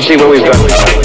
and see what we've got.